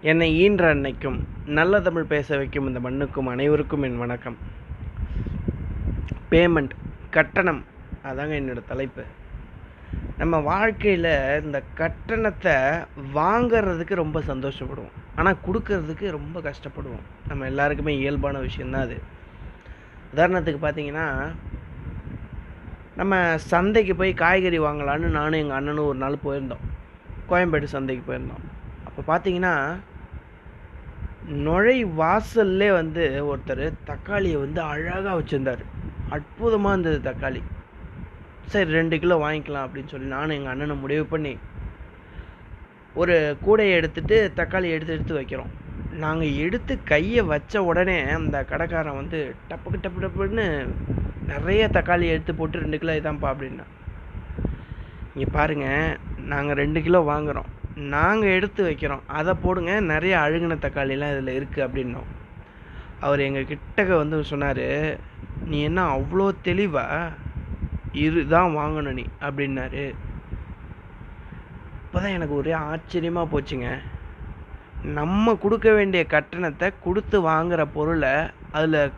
என்னை ஈன்ற அன்னைக்கும் நல்ல தமிழ் பேச வைக்கும் இந்த மண்ணுக்கும் அனைவருக்கும் என் வணக்கம். பேமெண்ட் கட்டணம் அதாங்க என்னோட தலைப்பு. நம்ம வாழ்க்கையில் இந்த கட்டணத்தை வாங்கிறதுக்கு ரொம்ப சந்தோஷப்படுவோம். ஆனால் கொடுக்கறதுக்கு ரொம்ப கஷ்டப்படுவோம். நம்ம எல்லாருக்குமே இயல்பான விஷயந்தான் அது. உதாரணத்துக்கு பார்த்தீங்கன்னா நம்ம சந்தைக்கு போய் காய்கறி வாங்கலான்னு நானும் எங்கள் அண்ணனும் ஒரு நாள் போயிருந்தோம். கோயம்பேடு சந்தைக்கு போயிருந்தோம். இப்போ பார்த்தீங்கன்னா நுழை வாசல்லே வந்து ஒருத்தர் தக்காளியை வந்து அழகாக வச்சுருந்தார். அற்புதமாக இருந்தது தக்காளி. சரி ரெண்டு கிலோ வாங்கிக்கலாம் அப்படின்னு சொல்லி நானும் எங்கள் அண்ணனை முடிவு பண்ணி ஒரு கூடையை எடுத்துட்டு தக்காளி எடுத்து எடுத்து வைக்கிறோம். நாங்கள் எடுத்து கையை வச்ச உடனே அந்த கடைக்காரன் வந்து டப்புக்கு டப்பு டப்புன்னு நிறைய தக்காளி எடுத்து போட்டு ரெண்டு கிலோ இதான்ப்பா அப்படின்னா இங்கே பாருங்கள் நாங்கள் ரெண்டு கிலோ வாங்குகிறோம் நாங்கள் எடுத்து வைக்கிறோம். அதை போடுங்க நிறைய அழுகின தக்காளிலாம் இதில் இருக்குது அப்படின்னோம். அவர் எங்கள் கிட்டக்க வந்து சொன்னார் நீ என்ன அவ்வளோ தெளிவாக இதுதான் வாங்கணும் நீ அப்படின்னாரு. இப்போதான் எனக்கு ஒரே ஆச்சரியமாக போச்சுங்க. நம்ம கொடுக்க வேண்டிய கட்டணத்தை கொடுத்து வாங்குகிற பொருளை அதில்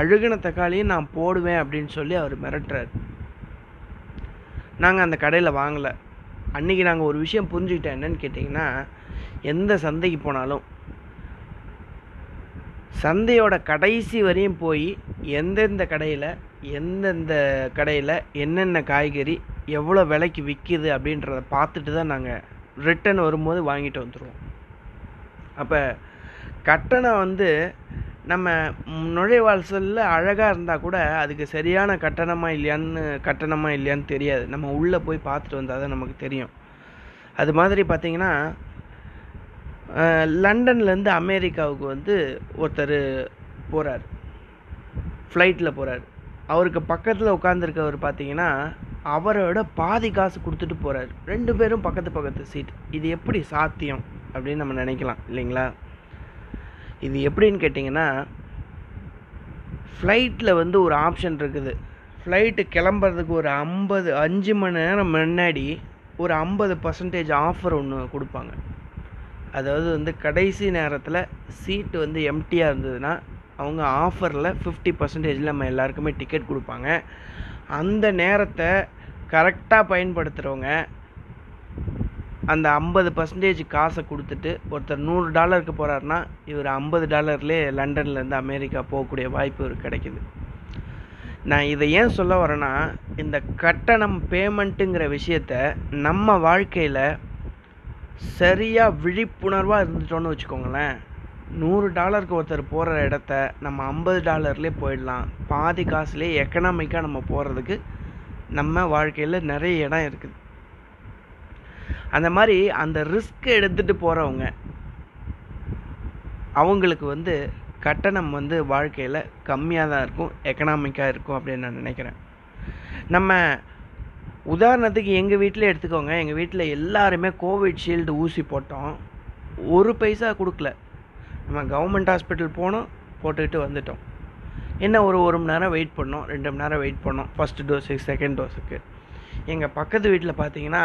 அழுகின தக்காளியும் நான் போடுவேன் அப்படின்னு சொல்லி அவர் மிரட்டுறாரு. நாங்கள் அந்த கடையில் வாங்கலை. அன்றைக்கி நாங்கள் ஒரு விஷயம் புரிஞ்சுக்கிட்டோம் என்னன்னு கேட்டிங்கன்னா எந்த சந்தைக்கு போனாலும் சந்தையோட கடைசி வரையும் போய் எந்தெந்த கடையில் எந்தெந்த கடையில் என்னென்ன காய்கறி எவ்வளோ விலைக்கு விற்கிது அப்படின்றத பார்த்துட்டு தான் நாங்கள் ரிட்டன் வரும்போது வாங்கிட்டு வந்துடுவோம் அப்போ கட்டணம் வந்து நம்ம நுழைவாசலில் அழகாக இருந்தால் கூட அதுக்கு சரியான கட்டணமாக இல்லையான்னு கட்டணமாக இல்லையான்னு தெரியாது. நம்ம உள்ளே போய் பார்த்துட்டு வந்தால் தான் நமக்கு தெரியும். அது மாதிரி பார்த்திங்கன்னா லண்டன்லேருந்து அமெரிக்காவுக்கு வந்து ஒருத்தர் போகிறார் ஃப்ளைட்டில் போகிறார் அவருக்கு பக்கத்தில் உட்காந்துருக்கவர் பார்த்தீங்கன்னா அவரோட பாதி காசு கொடுத்துட்டு போகிறார் ரெண்டு பேரும் பக்கத்து பக்கத்து சீட் இது எப்படி சாத்தியம் அப்படின்னு நம்ம நினைக்கலாம். இல்லைங்களா? இது எப்படின்னு கேட்டிங்கன்னா ஃப்ளைட்டில் வந்து ஒரு ஆப்ஷன் இருக்குது. ஃப்ளைட்டு கிளம்புறதுக்கு ஒரு ஐம்பது அஞ்சு மணி நேரம் முன்னாடி ஒரு ஐம்பது பர்சன்டேஜ் ஆஃபர் ஒன்று கொடுப்பாங்க. அதாவது வந்து கடைசி நேரத்தில் சீட்டு வந்து எம்டியாக இருந்ததுன்னா அவங்க ஆஃபரில் ஃபிஃப்டி பர்சன்டேஜில் நம்ம எல்லாருக்குமே டிக்கெட் கொடுப்பாங்க. அந்த நேரத்தை கரெக்டாக பயன்படுத்துகிறவங்க அந்த ஐம்பது பர்சன்டேஜ் காசை கொடுத்துட்டு ஒருத்தர் நூறு டாலருக்கு போகிறாருன்னா இவர் ஐம்பது டாலர்லேயே லண்டன்லேருந்து அமெரிக்கா போகக்கூடிய வாய்ப்பு இவர் கிடைக்குது. நான் இதை ஏன் சொல்ல வரேன்னா இந்த கட்டணம் பேமெண்ட்டுங்கிற விஷயத்த நம்ம வாழ்க்கையில் சரியாக விழிப்புணர்வாக இருந்துட்டோன்னு வச்சுக்கோங்களேன். நூறு டாலருக்கு ஒருத்தர் போகிற இடத்த நம்ம ஐம்பது டாலர்லேயே போயிடலாம். பாதி காசுலேயே எக்கனாமிக்காக நம்ம போகிறதுக்கு நம்ம வாழ்க்கையில் நிறைய இடம் இருக்குது. அந்த மாதிரி அந்த ரிஸ்க் எடுத்துகிட்டு போகிறவங்க அவங்களுக்கு வந்து கட்டணம் வந்து வாழ்க்கையில் கம்மியாக தான் இருக்கும் எக்கனாமிக்காக இருக்கும் அப்படின்னு நான் நினைக்கிறேன். நம்ம உதாரணத்துக்கு எங்கள் வீட்டில் எடுத்துக்கோங்க எங்கள் வீட்டில் எல்லாருமே கோவிட்ஷீல்டு ஊசி போட்டோம் ஒரு பைசா கொடுக்கல. நம்ம கவர்மெண்ட் ஹாஸ்பிட்டல் போனோம் போட்டுக்கிட்டு வந்துட்டோம். என்ன ஒரு ஒரு மணி நேரம் வெயிட் பண்ணோம் ரெண்டு மணி நேரம் வெயிட் பண்ணோம் ஃபஸ்ட் டோஸுக்கு செகண்ட் டோஸுக்கு எங்கள் பக்கத்து வீட்டில் பார்த்தீங்கன்னா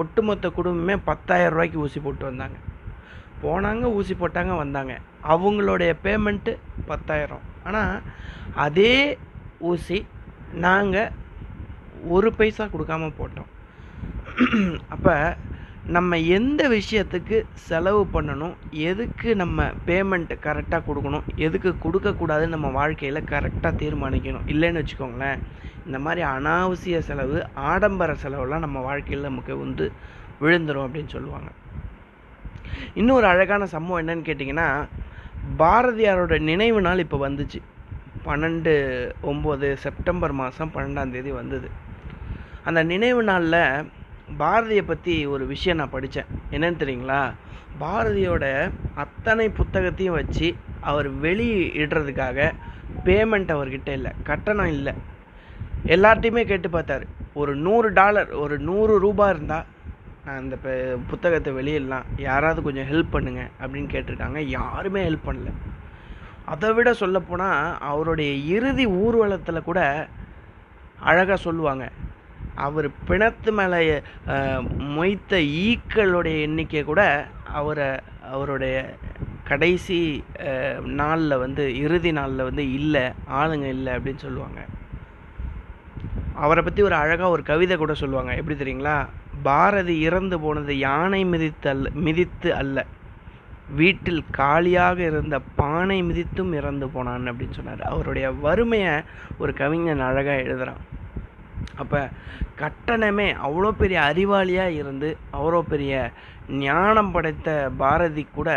ஒட்டுமொத்த குடும்பமே பத்தாயிரம் ரூபாய்க்கு ஊசி போட்டு வந்தாங்க. போனாங்க ஊசி போட்டாங்க வந்தாங்க. அவங்களுடைய பேமெண்ட்டு பத்தாயிரம். ஆனால் அதே ஊசி நாங்கள் ஒரு பைசா கொடுக்காம போட்டோம். அப்போ நம்ம எந்த விஷயத்துக்கு செலவு பண்ணணும் எதுக்கு நம்ம பேமெண்ட் கரெக்டாக கொடுக்கணும் எதுக்கு கொடுக்கக்கூடாதுன்னு நம்ம வாழ்க்கையில் கரெக்டாக தீர்மானிக்கணும். இல்லைன்னு வச்சுக்கோங்களேன் இந்த மாதிரி அனாவசிய செலவு ஆடம்பர செலவுலாம் நம்ம வாழ்க்கையில் நமக்கு வந்து விழுந்துடும் அப்படின்னு சொல்லுவாங்க. இன்னொரு அழகான சம்பவம் என்னன்னு கேட்டிங்கன்னா பாரதியாரோட நினைவு நாள் இப்போ வந்துச்சு. பன்னெண்டு ஒம்பது செப்டம்பர் மாதம் பன்னெண்டாம் தேதி வந்தது. அந்த நினைவு நாளில் பாரதியை பற்றி ஒரு விஷயம் நான் படித்தேன் என்னன்னு தெரியுங்களா? பாரதியோட அத்தனை புத்தகத்தையும் வச்சு அவர் வெளியிடுறதுக்காக பேமெண்ட் அவர்கிட்ட இல்லை கட்டணம் இல்லை. எல்லார்ட்டையுமே கேட்டு பார்த்தாரு. ஒரு நூறு டாலர் ஒரு நூறு ரூபா இருந்தால் நான் இந்த புத்தகத்தை வெளியிடலாம். யாராவது கொஞ்சம் ஹெல்ப் பண்ணுங்க அப்படின்னு கேட்டிருக்காங்க. யாருமே ஹெல்ப் பண்ணல. அதை விட சொல்லப்போனால் அவருடைய இறுதி ஊர்வலத்தில் கூட அழகாக சொல்லுவாங்க. அவர் பிணத்து மேலே மொய்த்த ஈக்களுடைய எண்ணிக்கை கூட அவரை அவருடைய கடைசி நாளில் வந்து இறுதி நாளில் வந்து இல்லை ஆளுங்க இல்லை அப்படின்னு சொல்லுவாங்க. அவரை பற்றி ஒரு அழகாக ஒரு கவிதை கூட சொல்லுவாங்க. எப்படி தெரியுங்களா? பாரதி இறந்து போனது யானை மிதித்து அல்ல மிதித்து அல்ல. வீட்டில் காலியாக இருந்த பானை மிதித்தும் இறந்து போனான் அப்படின்னு சொன்னார். அவருடைய வறுமையை ஒரு கவிஞன் அழகாக எழுதுகிறான் அப்போ கட்டணமே அவ்வளோ பெரிய அறிவாளியாக இருந்து அவ்வளோ பெரிய ஞானம் படைத்த பாரதி கூட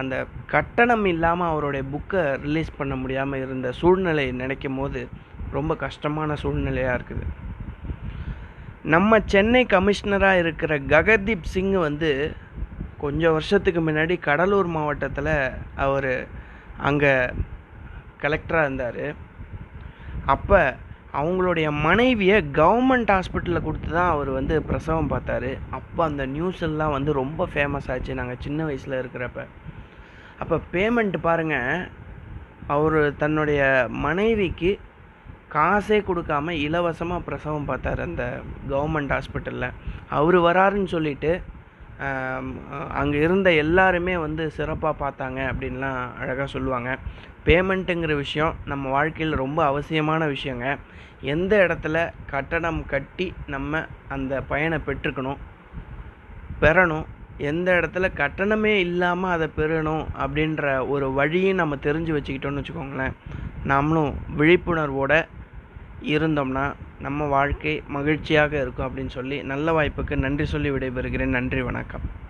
அந்த கட்டணம் இல்லாமல் அவருடைய புக்கை ரிலீஸ் பண்ண முடியாமல் இருந்த சூழ்நிலை நினைக்கும் போது ரொம்ப கஷ்டமான சூழ்நிலையாக இருக்குது. நம்ம சென்னை கமிஷனராக இருக்கிற ககதீப் சிங் வந்து கொஞ்சம் வருஷத்துக்கு முன்னாடி கடலூர் மாவட்டத்தில் அவர் அங்கே கலெக்டராக இருந்தார். அப்போ அவங்களுடைய மனைவியை கவர்மெண்ட் ஹாஸ்பிட்டலில் கொடுத்து தான் அவர் வந்து பிரசவம் பார்த்தாரு. அப்போ அந்த நியூஸ் எல்லாம் வந்து ரொம்ப ஃபேமஸ் ஆச்சு. நாங்கள் சின்ன வயசில் இருக்கிறப்ப. அப்போ பேமெண்ட் பாருங்கள் அவர் தன்னுடைய மனைவிக்கு காசே கொடுக்காம இலவசமாக பிரசவம் பார்த்தார் அந்த கவர்மெண்ட் ஹாஸ்பிட்டலில் அவர் வராருன்னு சொல்லிட்டு அங்கே இருந்த எல்லாருமே வந்து சிறப்பாக பார்த்தாங்க அப்படின்லாம் அழகாக சொல்லுவாங்க. பேமெண்ட்டுங்கிற விஷயம் நம்ம வாழ்க்கையில் ரொம்ப அவசியமான விஷயங்க. எந்த இடத்துல கட்டணம் கட்டி நம்ம அந்த பயனை பெற்றுக்கணும் பெறணும் எந்த இடத்துல கட்டணமே இல்லாமல் அதை பெறணும் அப்படின்ற ஒரு வழியும் நம்ம தெரிஞ்சு வச்சுக்கிட்டோம்னு வச்சுக்கோங்களேன். நாமளும் விழிப்புணர்வோடு இருந்தோம்னா நம்ம வாழ்க்கை மகிழ்ச்சியாக இருக்கும் அப்படின்னு சொல்லி நல்ல வாய்ப்புக்கு நன்றி சொல்லி விடைபெறுகிறேன். நன்றி வணக்கம்.